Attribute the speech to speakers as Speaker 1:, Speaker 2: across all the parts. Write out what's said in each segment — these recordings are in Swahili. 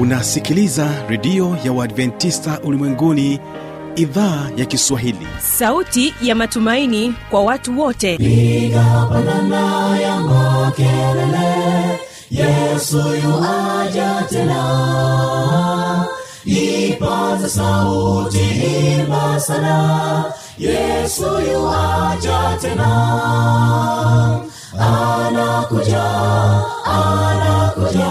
Speaker 1: unasikiliza redio ya uadventista ulimwenguni idhaa ya kiswahili.
Speaker 2: Sauti ya matumaini kwa watu wote.
Speaker 3: Piga panana ya makelele yesu yuaja tena. Ipaza sauti imba sana yesu yuaja tena. Anakuja anakuja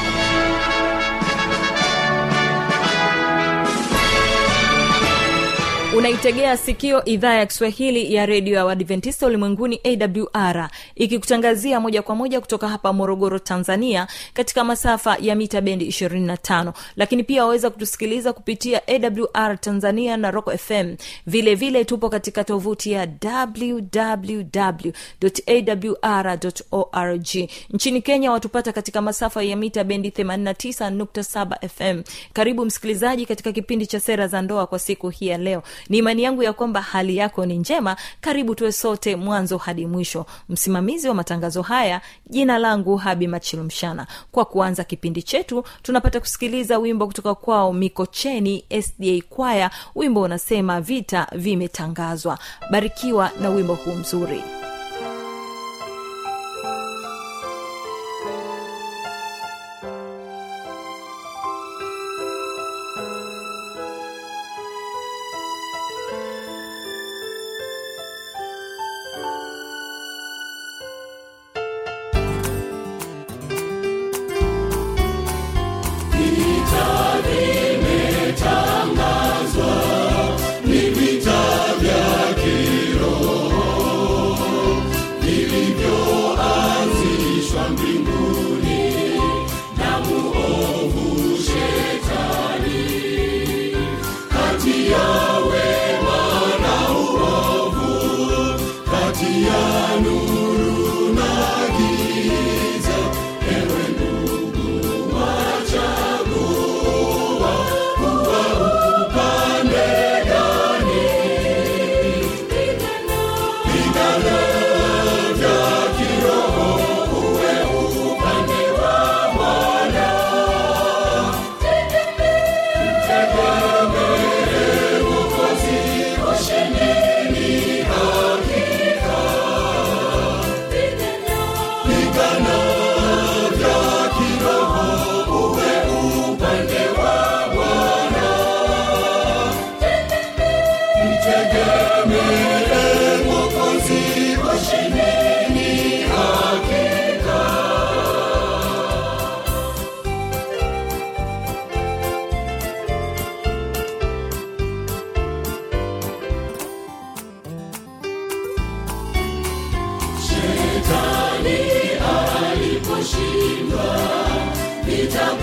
Speaker 2: unaitegea sikio idhaa ya kiswahili ya redio ya uadventista ulimwenguni awr ikikutangazia moja kwa moja kutoka hapa morogoro tanzania katika masafa ya mita bendi 25 lakini pia waweza kutusikiliza kupitia awr tanzania na rock fm vile vile tupo katika tovuti ya wwwawr org. Nchini kenya watupata katika masafa ya mita bendi 89.7 fm karibu msikilizaji katika kipindi cha sera za ndoa kwa siku hii ya leo ni imani yangu ya kwamba hali yako ni njema. Karibu tuwe sote mwanzo hadi mwisho. Msimamizi wa matangazo haya jina langu habi machilumshana. Kwa kuanza kipindi chetu tunapata kusikiliza wimbo kutoka kwao mikocheni sda kwaya wimbo unasema vita vimetangazwa. Barikiwa na wimbo huu mzuri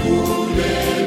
Speaker 3: bure.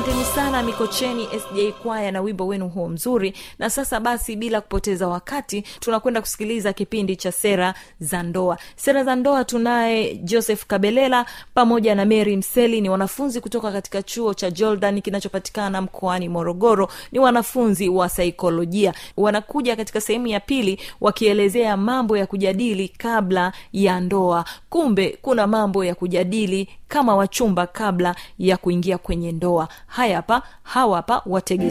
Speaker 2: Asanteni sana mikocheni sj kwaya na wimbo wenu huo mzuri. Na sasa basi bila kupoteza wakati tunakwenda kusikiliza kipindi cha sera za ndoa. Sera za ndoa tunaye joseph kabelela pamoja na mary mseli. Ni wanafunzi kutoka katika chuo cha jordan kinachopatikana mkoani morogoro. Ni wanafunzi wa saikolojia. Wanakuja katika sehemu ya pili wakielezea mambo ya kujadili kabla ya ndoa. Kumbe kuna mambo ya kujadili kama wachumba kabla ya kuingia kwenye ndoa. Haya hapa hawa hapa watege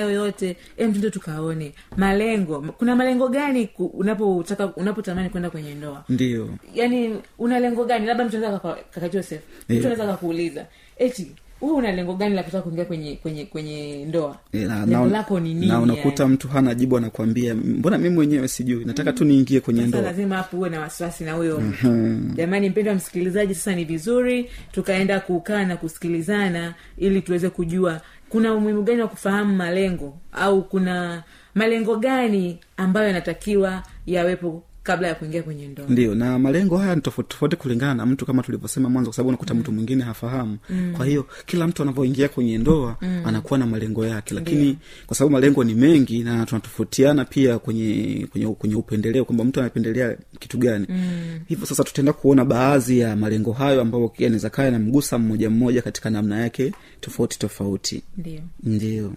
Speaker 4: hayo yote em tundo tukaone. Malengo kuna malengo gani unapotaka unapotamani kwenda kwenye ndoa?
Speaker 5: Ndio.
Speaker 4: Yaani una lengo gani? Labda mtu anaweza kaka- kaka joseph mtu anaweza kakuuliza eti huu una lengo gani la kutaka kuingia kwenye kwenye kwenye ndoa?
Speaker 5: Eh, na-
Speaker 4: lengo lako ni nini
Speaker 5: na unakuta
Speaker 4: yani?
Speaker 5: mtu hana jibu anakwambia mbona mi mwenyewe sijui? Nataka tu niingie kwenye ndoa.
Speaker 4: lazima hapo uwe na wasiwasi na huyo mtu. Jamani mpendo wa msikilizaji sasa ni vizuri tukaenda kukaa na kusikilizana ili tuweze kujua kuna umuhimu gani wa kufahamu malengo? Au kuna malengo gani ambayo yanatakiwa yawepo kabla ya kuingia kwenye ndoa
Speaker 5: ndio na malengo haya ni tofauti tofauti kulingana na mtu kama tulivyosema mwanzo kwa sababu unakuta mtu mwingine hafahamu mm. kwa hiyo kila mtu anavyoingia kwenye ndoa mm. anakuwa na malengo yake lakini Ndiyo. kwa sababu malengo ni mengi na tunatofautiana pia kwenye kwenye, kwenye upendeleo kwamba mtu anapendelea kitu gani mm. hivyo sasa tutaenda kuona baadhi ya malengo hayo ambayo yanaweza kaa yanamgusa mmoja mmoja katika namna yake tofauti tofauti
Speaker 4: ndio
Speaker 5: ndio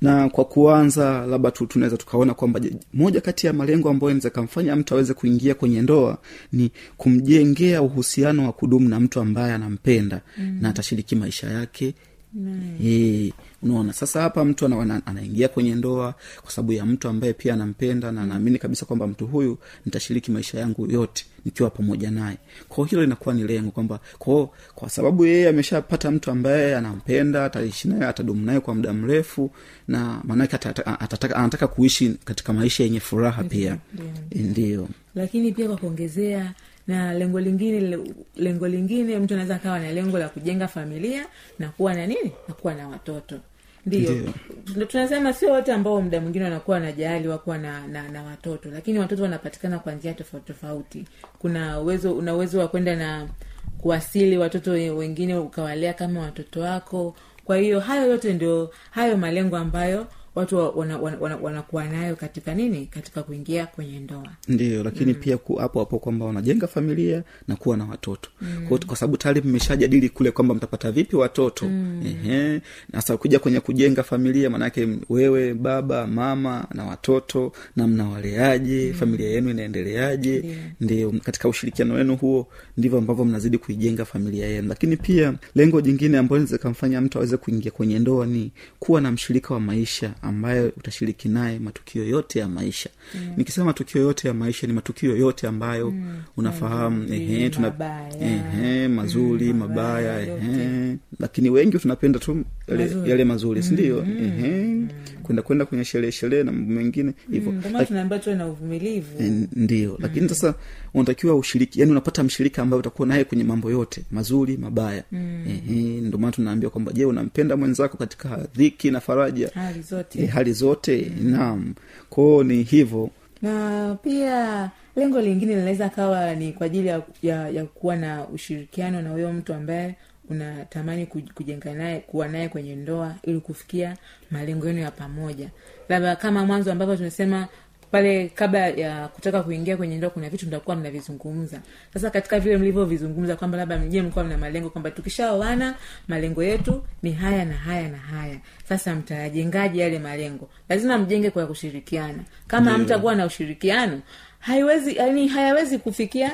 Speaker 5: na kwa kuanza labda tu tunaweza tukaona kwamba moja kati ya malengo ambayo inaweza kamfanya mtu aweze kuingia kwenye ndoa ni kumjengea uhusiano wa kudumu na mtu ambaye anampenda mm. na atashiriki maisha yake nice. Unaona sasa hapa mtu ana, ana, anaingia kwenye ndoa kwa sababu ya mtu ambaye pia anampenda na anaamini kabisa kwamba mtu huyu nitashiriki maisha yangu yote nikiwa pamoja naye. Kwao hilo linakuwa ni lengo kwamba kwao kwa sababu yeye ameshapata mtu ambaye anampenda ataishi naye atadumu naye kwa muda mrefu na maanake atataka- anataka kuishi katika maisha yenye furaha pia. Ndio.
Speaker 4: Lakini pia kwa kuongezea na lengo lingine lengo lingine mtu anaweza akawa na lengo la kujenga familia na kuwa na nini? Na kuwa na watoto. Ndio. Tunasema sio wote ambao muda mwingine wanakuwa wanajali wakuwa na, na, na watoto lakini watoto wanapatikana kwa njia tofauti tofauti. Kuna uwezo una uwezo wa kwenda na kuwasili watoto wengine ukawalea kama watoto wako. Kwa hiyo hayo yote ndio hayo malengo ambayo watu wanakuwa wana- wana- wana- nayo katika nini katika kuingia kwenye ndoa
Speaker 5: ndio lakini mm. pia hapo hapo kwamba wanajenga familia na kuwa na watoto mm. kwa, kwa sababu tayari mmeshajadili kule kwamba mtapata vipi watoto mm. Sasa kuja kwenye kujenga familia maanake wewe baba mama na watoto na mnawaleaje mm. familia yenu inaendeleaje
Speaker 4: yeah.
Speaker 5: ndio katika ushirikiano wenu huo ndivyo ambavyo mnazidi kuijenga familia yenu lakini pia lengo jingine ambayo zikamfanya mtu aweze kuingia kwenye ndoa ni kuwa na mshirika wa maisha ambaye utashiriki naye matukio yote ya maisha mm. nikisema matukio yote ya maisha ni matukio yote ambayo mm. unafahamu ehe, tuna,
Speaker 4: mabaya.
Speaker 5: ehe, mazuri
Speaker 4: Mm,
Speaker 5: mabaya
Speaker 4: mabaya,
Speaker 5: ehe. lakini wengi tunapenda tu yale
Speaker 4: Mazuri.
Speaker 5: mazuri sindio ehe. Kwenda kwenda kwenye sherehe sherehe na mambo mengine hivyo.
Speaker 4: Mm, ndio
Speaker 5: Eh, ndio. Lakini sasa unatakiwa ushiriki yani unapata mshirika ambaye utakuwa naye kwenye mambo yote mazuri mabaya. Mm. ndio maana tunaambia kwamba je unampenda mwenzako katika dhiki na faraja?
Speaker 4: Hali zote.
Speaker 5: E, hali zote. Mm. naam. Kwao ni hivyo.
Speaker 4: Na pia lengo lingine linaweza kawa ni kwa ajili ya, ya, ya kuwa na ushirikiano na huyo mtu ambaye unatamani kuj- kujenga naye kuwa naye kwenye ndoa ili kufikia malengo yenu ya pamoja. Labda kama mwanzo ambavyo tumesema pale kabla ya kutaka kuingia kwenye ndoa kuna vitu mtakuwa mnavizungumza. Sasa katika vile mlivyovizungumza kwamba labda mjie mlikuwa mna malengo kwamba tukishaoana malengo yetu ni haya na haya na haya. Sasa mtayajengaje yale malengo? Lazima mjenge kwa kushirikiana. Kama mtakuwa na ushirikiano haiwezi yani hayawezi kufikia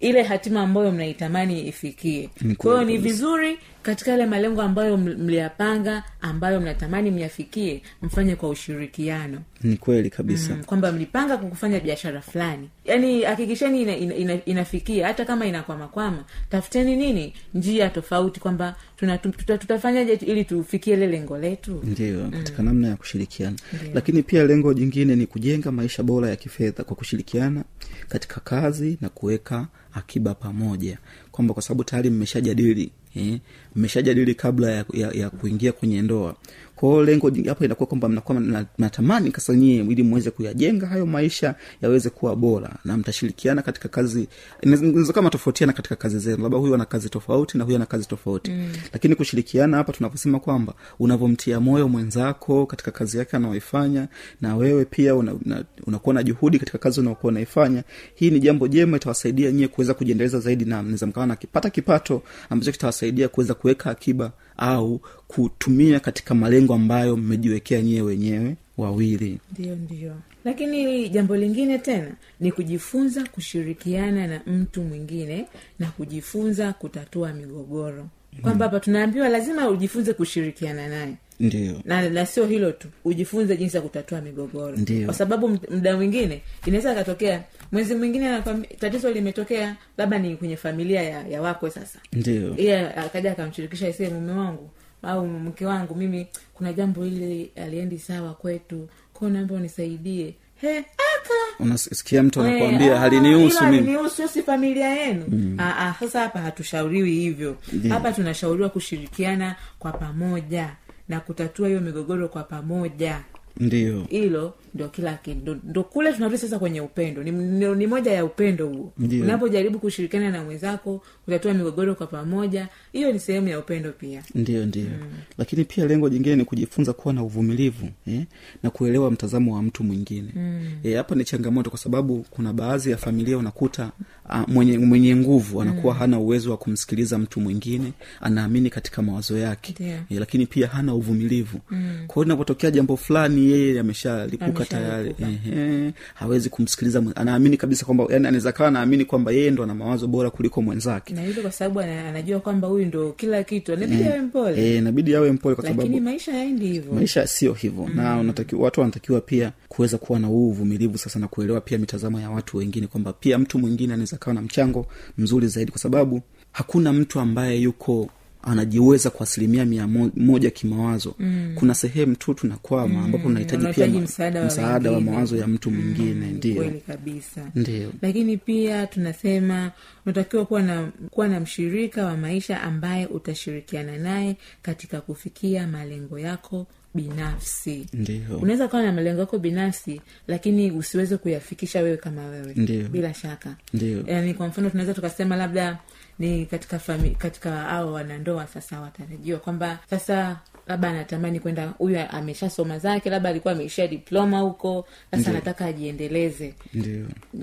Speaker 4: ile hatima ambayo mnaitamani ifikie.
Speaker 5: Kwahiyo
Speaker 4: kwa hiyo ni vizuri katika yale malengo ambayo mliyapanga ambayo mnatamani myafikie mfanye kwa ushirikiano.
Speaker 5: Ni kweli kabisa.
Speaker 4: Mm, kwamba mlipanga kufanya biashara fulani. Yaani hakikisheni ina, ina, ina, inafikia hata kama inakwamakwama tafuteni nini? Njia tofauti kwamba tuta, tutafanyaje ili tufikie ile lengo letu?
Speaker 5: Ndio katika namna ya kushirikiana. Lakini pia lengo jingine ni kujenga maisha bora ya kifedha kwa kushirikiana katika kazi na kuweka akiba pamoja. Kwamba kwa sababu tayari mmeshajadili eh, mmeshajadili kabla ya, ya, ya kuingia kwenye ndoa kwao lengo hapo inakuwa kwamba mnakuwa mnatamani sasa nyie ili mweze kuyajenga hayo maisha yaweze kuwa bora na mtashirikiana katika kazi inaweza kama tofautiana katika kazi zenu labda huyu ana kazi tofauti na huyu ana kazi tofauti mm. lakini kushirikiana hapa tunaposema kwamba unavyomtia moyo mwenzako katika kazi yake anaoifanya na wewe pia unakuwa una, una na juhudi katika kazi unaokuwa unaifanya hii ni jambo jema itawasaidia nyie kuweza kujiendeleza zaidi na mnaweza mkawa na kipata kipato ambacho kitawasaidia kuweza kuweka akiba au kutumia katika malengo ambayo mmejiwekea nyie wenyewe wawili.
Speaker 4: Ndio ndio. Lakini jambo lingine tena ni kujifunza kushirikiana na mtu mwingine na kujifunza kutatua migogoro. Kwamba hapa tunaambiwa lazima ujifunze kushirikiana naye.
Speaker 5: Ndio.
Speaker 4: Na, na sio hilo tu ujifunze jinsi ya kutatua migogoro.
Speaker 5: Ndiyo.
Speaker 4: kwa sababu muda mwingine inaweza akatokea mwezi mwingine tatizo limetokea labda ni kwenye familia ya, ya wakwe sasa.
Speaker 5: Ndio.
Speaker 4: Iye akaja akamshirikisha isie mume wangu au mke wangu. Mimi kuna jambo ili aliendi sawa kwetu kwao naomba unisaidie. He aka!
Speaker 5: Unasikia mtu
Speaker 4: Eh,
Speaker 5: anakuambia
Speaker 4: ah,
Speaker 5: halinihusu
Speaker 4: halinihusu, si familia yenu. Ah, Aa, sasa hapa hatushauriwi hivyo.
Speaker 5: Yeah.
Speaker 4: hapa tunashauriwa kushirikiana kwa pamoja na kutatua hiyo migogoro kwa pamoja.
Speaker 5: Ndio.
Speaker 4: Hilo ndo kila kitu ndo, kule tunarudi sasa kwenye upendo ni, ni, ni moja ya upendo huo unapojaribu kushirikiana na mwenzako kutatua migogoro kwa pamoja hiyo ni sehemu ya upendo pia
Speaker 5: ndio ndio mm. lakini pia lengo jingine ni kujifunza kuwa na uvumilivu eh? na kuelewa mtazamo wa mtu mwingine mm. eh, hapa ni changamoto kwa sababu kuna baadhi ya familia unakuta a, mwenye, mwenye nguvu anakuwa mm. hana uwezo wa kumsikiliza mtu mwingine anaamini katika mawazo yake
Speaker 4: Ndio.
Speaker 5: e, lakini pia hana uvumilivu mm. kwao inapotokea jambo fulani yeye ameshalipuka tayari.
Speaker 4: Ameshalipuka.
Speaker 5: Ehe, hawezi kumsikiliza anaamini kabisa kwamba yani anaweza kawa anaamini kwamba yeye ndo ana mawazo bora kuliko mwenzake.
Speaker 4: Na hivyo kwa sababu anajua kwamba huyu ndo kila kitu anabidi awe mpole.
Speaker 5: E, inabidi awe mpole kwa sababu
Speaker 4: maisha yaendi hivyo.
Speaker 5: maisha sio hivyo. Mm. na unatakiwa, watu wanatakiwa pia kuweza kuwa na huu uvumilivu sasa na kuelewa pia mitazamo ya watu wengine kwamba pia mtu mwingine anaweza kawa na mchango mzuri zaidi kwa sababu hakuna mtu ambaye yuko anajiweza kwa asilimia mia moja kimawazo. Mm. kuna sehemu tu tunakwama ambapo unahitaji pia
Speaker 4: msaada wa
Speaker 5: msaada wa mawazo ya mtu mwingine. Ndio.
Speaker 4: kabisa.
Speaker 5: Ndio.
Speaker 4: Lakini pia tunasema unatakiwa kuwa na kuwa na mshirika wa maisha ambaye utashirikiana naye katika kufikia malengo yako binafsi.
Speaker 5: Ndio.
Speaker 4: Unaweza kuwa na malengo yako binafsi lakini usiweze kuyafikisha wewe kama wewe.
Speaker 5: Ndio.
Speaker 4: Bila shaka.
Speaker 5: Ndio.
Speaker 4: Yani kwa mfano tunaweza tukasema labda ni katika fami, katika ao wanandoa sasa watarajiwa kwamba sasa labda anatamani kwenda huyu ameshasoma zake labda alikuwa ameishia diploma huko sasa anataka ajiendeleze.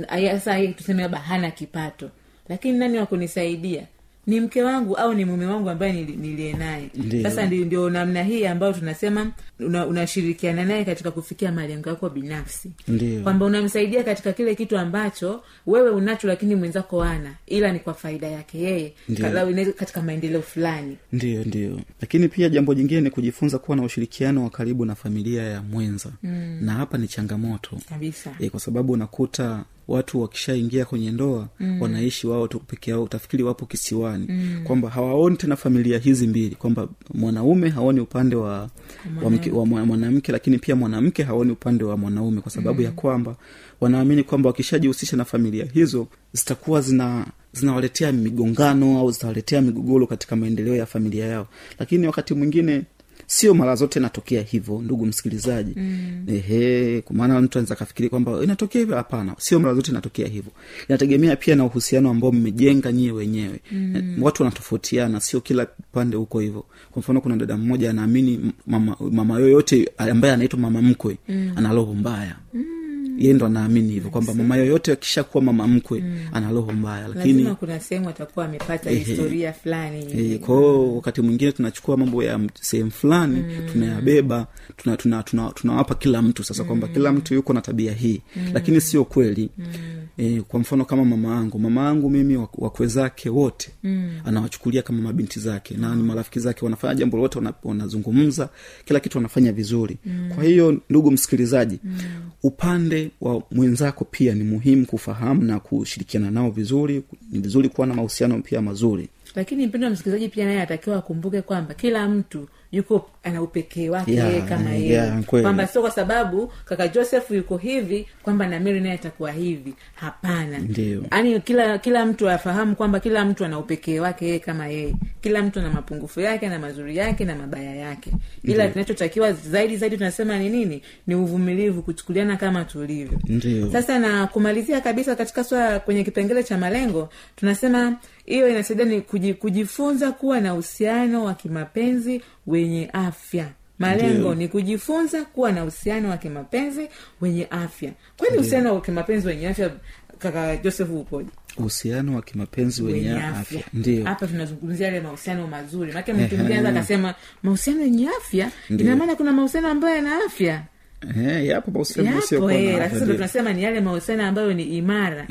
Speaker 4: Sasa tuseme labda hana kipato. Lakini nani wa kunisaidia ni mke wangu au ni mume wangu ambaye nili- niliye naye? Sasa ndio, ndio namna hii ambayo tunasema una- unashirikiana naye katika kufikia malengo yako binafsi. Kwamba unamsaidia katika kile kitu ambacho wewe unacho lakini mwenzako ana ila ni kwa faida yake yeye katika maendeleo fulani.
Speaker 5: Ndio ndio. Lakini pia jambo jingine ni kujifunza kuwa na ushirikiano wa karibu na familia ya mwenza. Mm. na hapa ni changamoto.
Speaker 4: Kabisa.
Speaker 5: E, kwa sababu unakuta watu wakishaingia kwenye ndoa mm. wanaishi wao tu peke yao utafikiri wapo kisiwani mm. kwamba hawaoni tena familia hizi mbili kwamba mwanaume haoni upande wa, wa, wa mwanamke lakini pia mwanamke haoni upande wa mwanaume kwa sababu mm. ya kwamba wanaamini kwamba wakishajihusisha na familia hizo zitakuwa zina zinawaletea migongano au zitawaletea migogoro katika maendeleo ya familia yao lakini wakati mwingine sio mara zote inatokea hivyo ndugu msikilizaji. Mm. ehe maana mtu anaweza kafikiri kwamba inatokea hivyo? Hapana sio mara zote inatokea hivyo. Inategemea pia na uhusiano ambao mmejenga nyie wenyewe. Mm. watu wanatofautiana sio kila pande huko hivyo. Kwa mfano kuna dada mmoja anaamini mama, mama yoyote ambaye anaitwa mama mkwe mm. ana roho mbaya. Mm yeye ndo anaamini hivyo kwamba mama yoyote akishakuwa mama mkwe mm. ana roho mbaya lakini
Speaker 4: lazima kuna sehemu atakuwa amepata historia fulani
Speaker 5: kwao wakati mwingine tunachukua mambo ya sehemu fulani mm. tunayabeba tunawapa tuna, tuna, tunawapa kila mtu sasa mm. kwamba kila mtu yuko na tabia hii mm. lakini sio kweli mm. e, kwa mfano kama mama yangu mama yangu mimi wakwe zake wote mm. anawachukulia kama mabinti zake na ni marafiki zake wanafanya jambo lote wanazungumza kila kitu wanafanya vizuri mm. kwa hiyo ndugu msikilizaji mm. Wa mwenzako pia ni muhimu kufahamu na kushirikiana nao vizuri ni vizuri kuwa na mahusiano pia mazuri.
Speaker 4: Lakini mpendo wa msikilizaji pia naye atakiwa akumbuke kwamba kila mtu yuko ana upekee wake
Speaker 5: Yeah,
Speaker 4: kama yeye.
Speaker 5: yeah,
Speaker 4: kwamba sio kwa sababu kaka joseph yuko hivi kwamba na mary naye atakuwa hivi. Hapana. Yaani kila kila mtu afahamu kwamba kila mtu ana upekee wake yeye kama yeye. Kila mtu ana mapungufu yake na mazuri yake na mabaya yake. Ila kinachotakiwa zaidi zaidi tunasema ni nini? Ni uvumilivu kuchukuliana kama tulivyo. Sasa na kumalizia kabisa katika swala kwenye kipengele cha malengo tunasema hiyo inasaidia ni kujifunza kuwa na uhusiano wa kimapenzi wenye afya malengo
Speaker 5: Ndiyo.
Speaker 4: ni kujifunza kuwa na uhusiano wa kimapenzi wenye afya. Kwani uhusiano wa kimapenzi wenye afya kaka joseph upoje?
Speaker 5: Uhusiano wa kimapenzi wenye afya. ndio.
Speaker 4: Hapa tunazungumzia yale mahusiano mazuri. Maake mtu anaweza akasema mahusiano yenye afya ina maana kuna mahusiano ambayo yana afya
Speaker 5: Eh, yapo mahusiano
Speaker 4: yapo eh, tunasema ni yale mahusiano ambayo ni imara.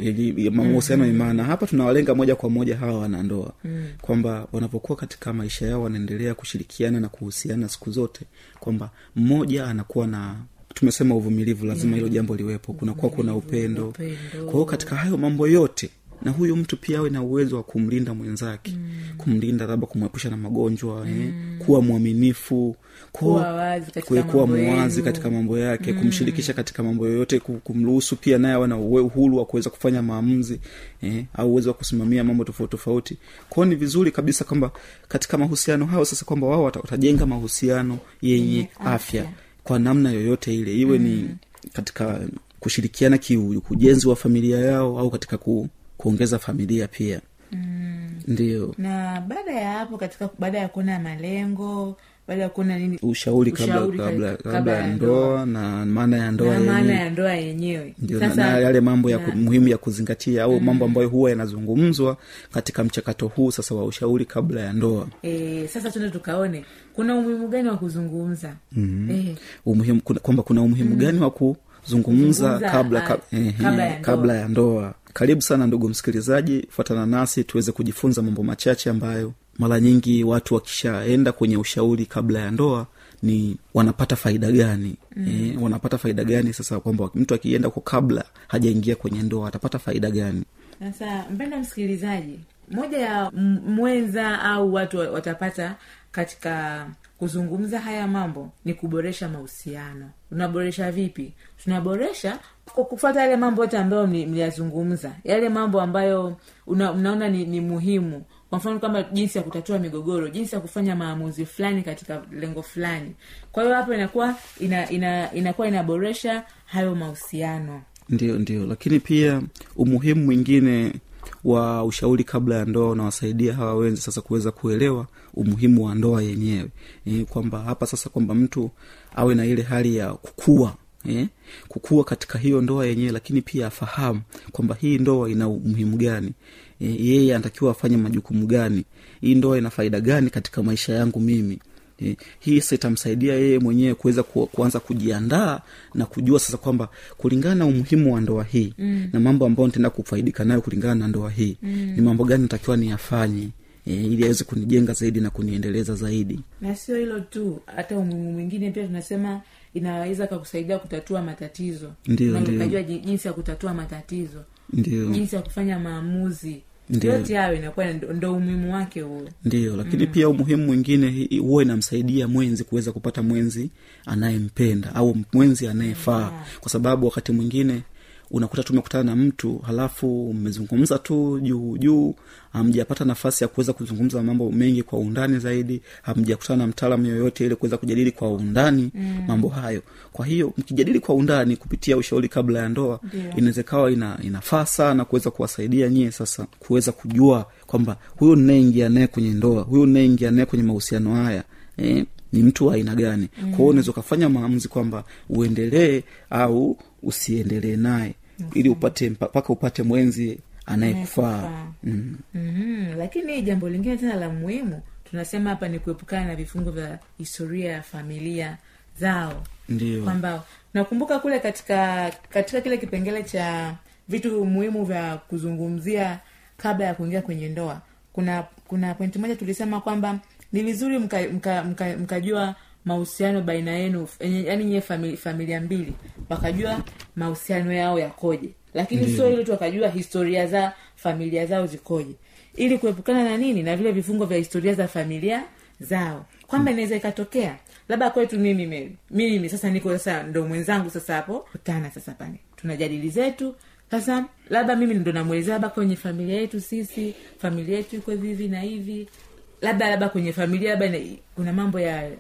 Speaker 5: Mahusiano imana hapa tunawalenga moja kwa moja hawa wanandoa mm. kwamba wanapokuwa katika maisha yao wanaendelea kushirikiana na kuhusiana siku zote kwamba mmoja anakuwa na tumesema uvumilivu lazima hilo jambo liwepo. Kunakuwa kuna upendo.
Speaker 4: upendo.
Speaker 5: kwa hiyo katika hayo mambo yote na huyu mtu pia awe na uwezo wa kumlinda mwenzake mm. kumlinda labda kumwepusha na magonjwa mm. eh, kuwa mwaminifu
Speaker 4: Kuwa
Speaker 5: mwazi katika mambo yake mm. kumshirikisha katika mambo yoyote ku- kumruhusu pia naye awe na uhuru wa kuweza kufanya maamuzi eh, au uwezo wa kusimamia mambo tofauti tofauti kwao ni vizuri kabisa kwamba katika mahusiano hayo sasa kwamba wao watajenga mahusiano yenye afya kwa namna yoyote ile iwe mm. ni katika kushirikiana kiujenzi wa familia yao au katika ku, kuongeza familia pia. Mm. ndio.
Speaker 4: Na baada ya hapo katika baada ya kuona malengo baada ya kuona nini?
Speaker 5: Ushauri kabla
Speaker 4: Ushauri
Speaker 5: kabla,
Speaker 4: kabla
Speaker 5: kabla ya ndoa. na maana ya ndoa
Speaker 4: maana
Speaker 5: yenyewe.
Speaker 4: ya ndoa yenyewe.
Speaker 5: Ndio na, na yale mambo ya muhimu ya kuzingatia au mambo ambayo huwa yanazungumzwa katika mchakato huu sasa wa ushauri kabla ya ndoa.
Speaker 4: E, sasa tuende tukaone kuna umuhimu gani wa kuzungumza? Mm-hmm. e,
Speaker 5: umuhimu kwamba kuna umuhimu gani wa kuzungumza kabla, ka,
Speaker 4: kabla
Speaker 5: eh,
Speaker 4: ya ndoa.
Speaker 5: kabla ya ndoa karibu sana ndugu msikilizaji fuatana nasi tuweze kujifunza mambo machache ambayo mara nyingi watu wakishaenda kwenye ushauri kabla ya ndoa ni wanapata faida gani mm. e, wanapata faida gani sasa kwamba mtu akienda kwa kabla hajaingia kwenye ndoa atapata faida gani
Speaker 4: sasa mpenda msikilizaji moja ya mwenza au watu watapata katika kuzungumza haya mambo ni kuboresha mahusiano. Tunaboresha vipi? Tunaboresha kwa kufata yale mambo yote ambayo mliyazungumza. Yale mambo ambayo una, unaona ni, ni muhimu. Kwa mfano kama jinsi ya kutatua migogoro jinsi ya kufanya maamuzi fulani katika lengo fulani. Kwa hiyo hapo inakuwa ina, ina, inakuwa inaboresha hayo mahusiano.
Speaker 5: Ndio ndio. Lakini pia umuhimu mwingine wa ushauri kabla ya ndoa unawasaidia hawa wenzi sasa kuweza kuelewa umuhimu wa ndoa yenyewe. E, kwamba hapa sasa kwamba mtu awe na ile hali ya kukua eh, kukua katika hiyo ndoa yenyewe lakini pia afahamu kwamba hii ndoa ina umuhimu gani. E, yeye anatakiwa afanye majukumu gani? Hii ndoa ina faida gani katika maisha yangu mimi? Eh, hii sasa itamsaidia yeye mwenyewe kuweza ku, kuanza kujiandaa na kujua sasa kwamba kulingana na umuhimu wa ndoa hii mm. na mambo ambayo nitaenda kufaidika nayo kulingana na ndoa hii mm. ni mambo gani natakiwa niyafanye e, ili aweze kunijenga zaidi na kuniendeleza zaidi
Speaker 4: na sio hilo tu hata umuhimu mwingine pia tunasema inaweza kakusaidia kutatua matatizo
Speaker 5: Ndio,
Speaker 4: ukajua jinsi ya kutatua matatizo
Speaker 5: ndio
Speaker 4: jinsi ya kufanya maamuzi. Yote hayo inakuwa ndo, umuhimu wake huo.
Speaker 5: Ndio lakini mm. pia umuhimu mwingine huwa inamsaidia mwenzi kuweza kupata mwenzi anayempenda au mwenzi anayefaa. Kwa sababu wakati mwingine unakuta tumekutana na mtu halafu mmezungumza tu juu juu hamjapata nafasi ya kuweza kuzungumza mambo mengi kwa undani zaidi hamjakutana na mtaalamu yoyote ili kuweza kujadili kwa undani mm. mambo hayo kwa hiyo mkijadili kwa undani kupitia ushauri kabla ya ndoa inaweza ikawa ina, inafaa sana kuweza kuwasaidia nyie sasa kuweza kujua kwamba huyu ninaingia naye kwenye ndoa huyu ninaingia naye kwenye mahusiano haya eh, ni mtu wa aina gani mm. kwa hiyo unaweza ukafanya maamuzi kwamba uendelee au usiendelee naye ili upate mpaka upate mwenzi anayekufaa. Mm.
Speaker 4: mm-hmm. lakini jambo lingine tena la muhimu tunasema hapa ni kuepukana na vifungo vya historia ya familia zao.
Speaker 5: Ndio.
Speaker 4: Kwamba nakumbuka kule katika katika kile kipengele cha vitu muhimu vya kuzungumzia kabla ya kuingia kwenye ndoa. Kuna kuna pointi moja tulisema kwamba ni vizuri mkajua mka, mka, mkajua mahusiano baina yenu yani nyewe famili, familia mbili wakajua mahusiano yao yakoje. Lakini sio ile tu wakajua historia za familia zao zikoje. Ili kuepukana na nini? Na vile vifungo vya historia za familia zao. Kwamba inaweza ikatokea. Labda kwetu mimi mimi mimi sasa niko sasa ndo mwenzangu sasa hapo. Kutana sasa pale. Tunajadili zetu. Sasa labda mimi ndo namwelezea labda kwenye familia yetu sisi familia yetu iko hivi hivi na hivi. Labda labda kwenye familia labda kuna mambo ya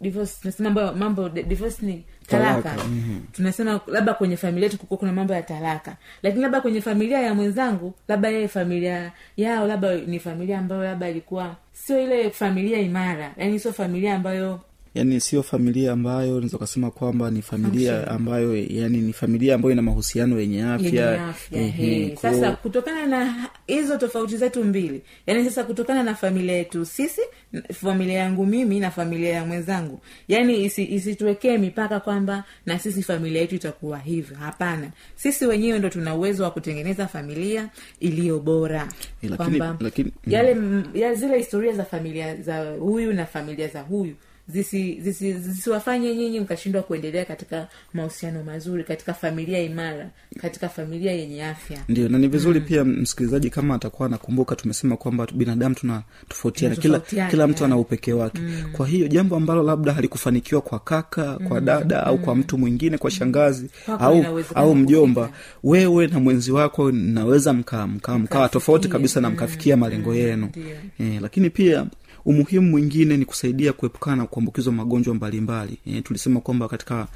Speaker 4: divorce tunasema mambo mambo divorce ni talaka,
Speaker 5: Talaka, mhm.
Speaker 4: tunasema labda kwenye familia yetu kukuwa kuna mambo ya talaka. Lakini labda kwenye familia ya mwenzangu labda yeye familia yao labda ni familia ambayo labda ilikuwa sio ile familia imara. Yaani sio familia ambayo
Speaker 5: yaani sio familia ambayo naweza ukasema kwamba ni familia ambayo yani ni familia ambayo ina mahusiano yenye afya. Ehe,
Speaker 4: sasa kutokana na hizo tofauti zetu mbili yani sasa kutokana na familia yetu sisi familia yangu mimi na familia ya mwenzangu yaani isi- mipaka kwamba na sisi familia yetu itakuwa hivyo. Hapana. Sisi wenyewe ndo tuna uwezo wa kutengeneza familia iliyo bora.
Speaker 5: Eh,
Speaker 4: kwamba
Speaker 5: lakini-
Speaker 4: yale zile historia za familia za huyu na familia za huyu zisi- zisi- zisiwafanye nyinyi mkashindwa kuendelea katika mahusiano mazuri katika familia imara katika familia yenye afya.
Speaker 5: Ndio na ni vizuri mm. pia msikilizaji kama atakuwa anakumbuka tumesema kwamba binadamu tuna tofautiana. Kila, kila mtu ana upekee wake. Mm. kwa hiyo jambo ambalo labda halikufanikiwa kwa kaka kwa dada au kwa mtu mwingine kwa shangazi
Speaker 4: kwa
Speaker 5: au, au mjomba
Speaker 4: kufika.
Speaker 5: wewe na mwenzi wako naweza mkaa mkaa mkaa tofauti kabisa na
Speaker 4: mm,
Speaker 5: mkafikia malengo yenu. Eh, lakini pia umuhimu mwingine ni kusaidia kuepukana na kuambukizwa magonjwa mbalimbali. E, tulisema kwamba katika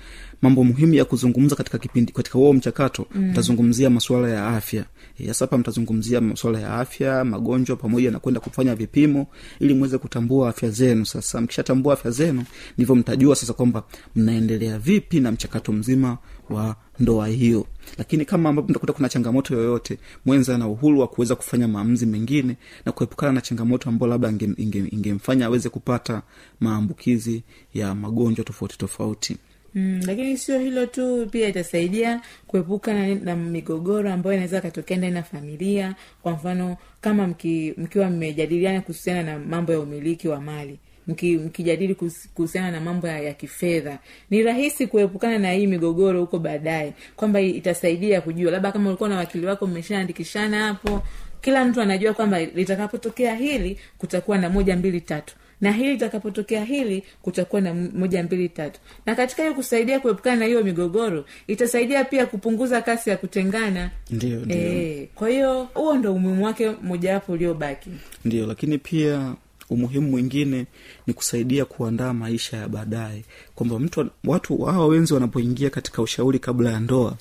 Speaker 5: mambo muhimu ya kuzungumza katika kipindi katika huo mchakato mtazungumzia masuala ya afya. E, hapa mtazungumzia masuala ya afya magonjwa pamoja na kwenda kufanya vipimo ili mweze kutambua afya zenu. Sasa mkishatambua afya zenu ndivyo mtajua sasa kwamba mnaendelea vipi na mchakato mzima wa ndoa hiyo. Lakini kama ambapo mtakuta kuna changamoto yoyote mwenza ana uhuru wa kuweza kufanya maamuzi mengine na kuepukana na changamoto ambayo labda ingemfanya inge, inge aweze kupata maambukizi ya magonjwa tofauti tofauti.
Speaker 4: Mm, lakini sio hilo tu pia itasaidia kuepuka na, na migogoro ambayo inaweza katokea ndani ya familia. Kwa mfano kama mki, mkiwa mmejadiliana kuhusiana na mambo ya umiliki wa mali mkijadili kuhusiana na mambo ya, ya kifedha. Ni rahisi kuepukana na hii migogoro huko baadaye kwamba itasaidia kujua. Labda kama ulikuwa na wakili wako mmeshaandikishana hapo kila mtu anajua kwamba litakapotokea hili kutakuwa na moja mbili tatu. Na hili litakapotokea hili kutakuwa na moja mbili tatu. Na katika hiyo kusaidia kuepukana na hiyo migogoro itasaidia pia kupunguza kasi ya kutengana.
Speaker 5: Ndio ndio.
Speaker 4: E, kwa hiyo huo ndo umuhimu wake mojawapo uliobaki.
Speaker 5: Ndio lakini pia umuhimu mwingine ni kusaidia kuandaa maisha ya baadaye. Kwamba mtu watu hawa wenzi wanapoingia katika ushauri kabla ya ndoa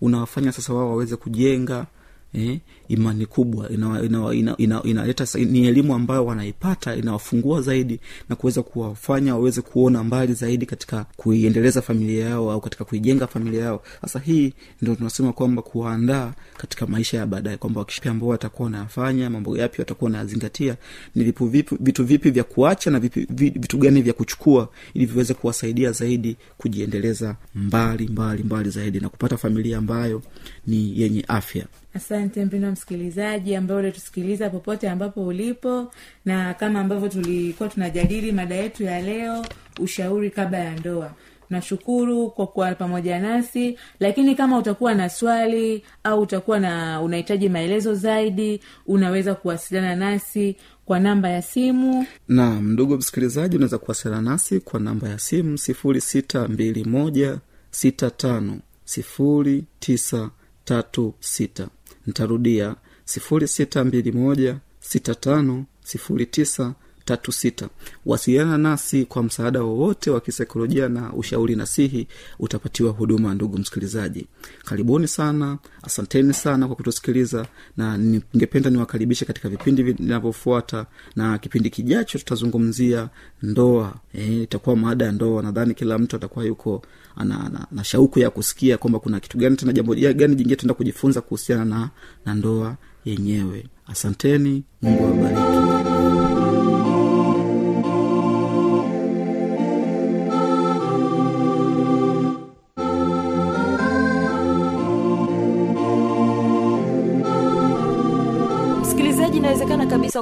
Speaker 5: unawafanya sasa wao waweze kujenga eh, imani kubwa inaleta ina, ina, ina, ina, ni elimu ambayo wanaipata inawafungua zaidi na kuweza kuwafanya waweze kuona mbali zaidi katika kuiendeleza familia yao au katika kuijenga familia yao. Sasa hii ndio tunasema kwamba kuwaandaa katika maisha ya baadaye kwamba ambao watakuwa wanayafanya mambo yapi watakuwa wanayazingatia ni vipu vipi, vitu vipi vya kuacha na vipi, vitu gani vya kuchukua ili viweze kuwasaidia zaidi kujiendeleza mbali mbali mbali zaidi na kupata familia ambayo ni yenye afya
Speaker 4: asante mpendo msikilizaji ambaye ulitusikiliza popote ambapo ulipo na kama ambavyo tulikuwa tunajadili mada yetu ya leo ushauri kabla ya ndoa. Nashukuru kwa kuwa pamoja nasi lakini kama utakuwa na swali au utakuwa na unahitaji maelezo zaidi unaweza kuwasiliana nasi kwa namba ya simu.
Speaker 5: Naam ndugu msikilizaji unaweza kuwasiliana nasi kwa namba ya simu sifuri sita mbili moja sita tano sifuri tisa tatu sita ntarudia sifuri sita mbili moja sita tano sifuri tisa tatu sita. Wasiliana nasi kwa msaada wowote wa kisaikolojia na ushauri nasihi utapatiwa huduma ndugu msikilizaji. Karibuni sana asanteni sana kwa kutusikiliza na ningependa niwakaribishe katika vipindi vinavyofuata na kipindi kijacho tutazungumzia ndoa. E, itakuwa maada ya ndoa. Nadhani kila mtu atakuwa yuko ana, ana, na shauku ya kusikia kwamba kuna kitu gani tena jambo gani jingine tuenda kujifunza kuhusiana na, na ndoa yenyewe. Asanteni. Mungu awabariki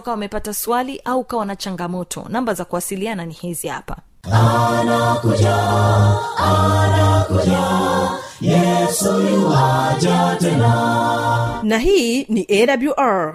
Speaker 2: ukawa umepata swali au ukawa na changamoto. Namba za kuwasiliana ni hizi hapa.
Speaker 3: Anakuja anakuja. Yesu yuwaja tena.
Speaker 6: Na hii ni awr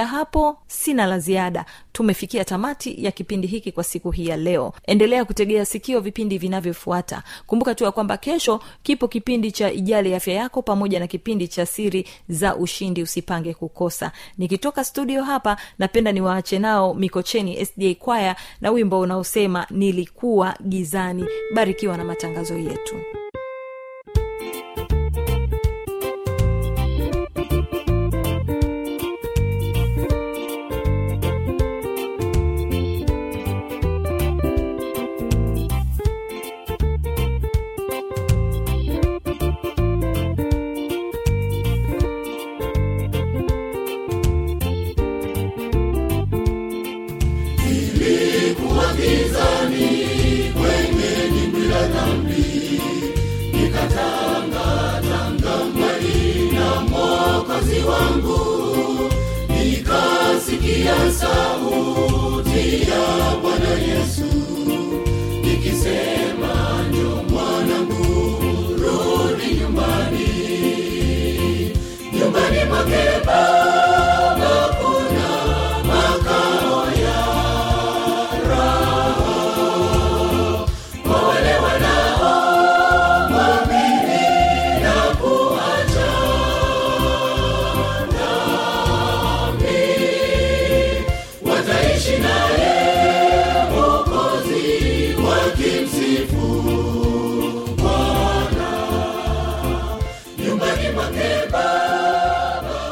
Speaker 2: kufikia hapo sina la ziada. Tumefikia tamati ya kipindi hiki kwa siku hii ya leo. Endelea kutegea sikio vipindi vinavyofuata. Kumbuka tu ya kwamba kesho kipo kipindi cha ijali afya yako pamoja na kipindi cha siri za ushindi usipange kukosa. Nikitoka studio hapa napenda niwaache nao mikocheni sda kwaya na wimbo unaosema nilikuwa gizani. Barikiwa na matangazo yetu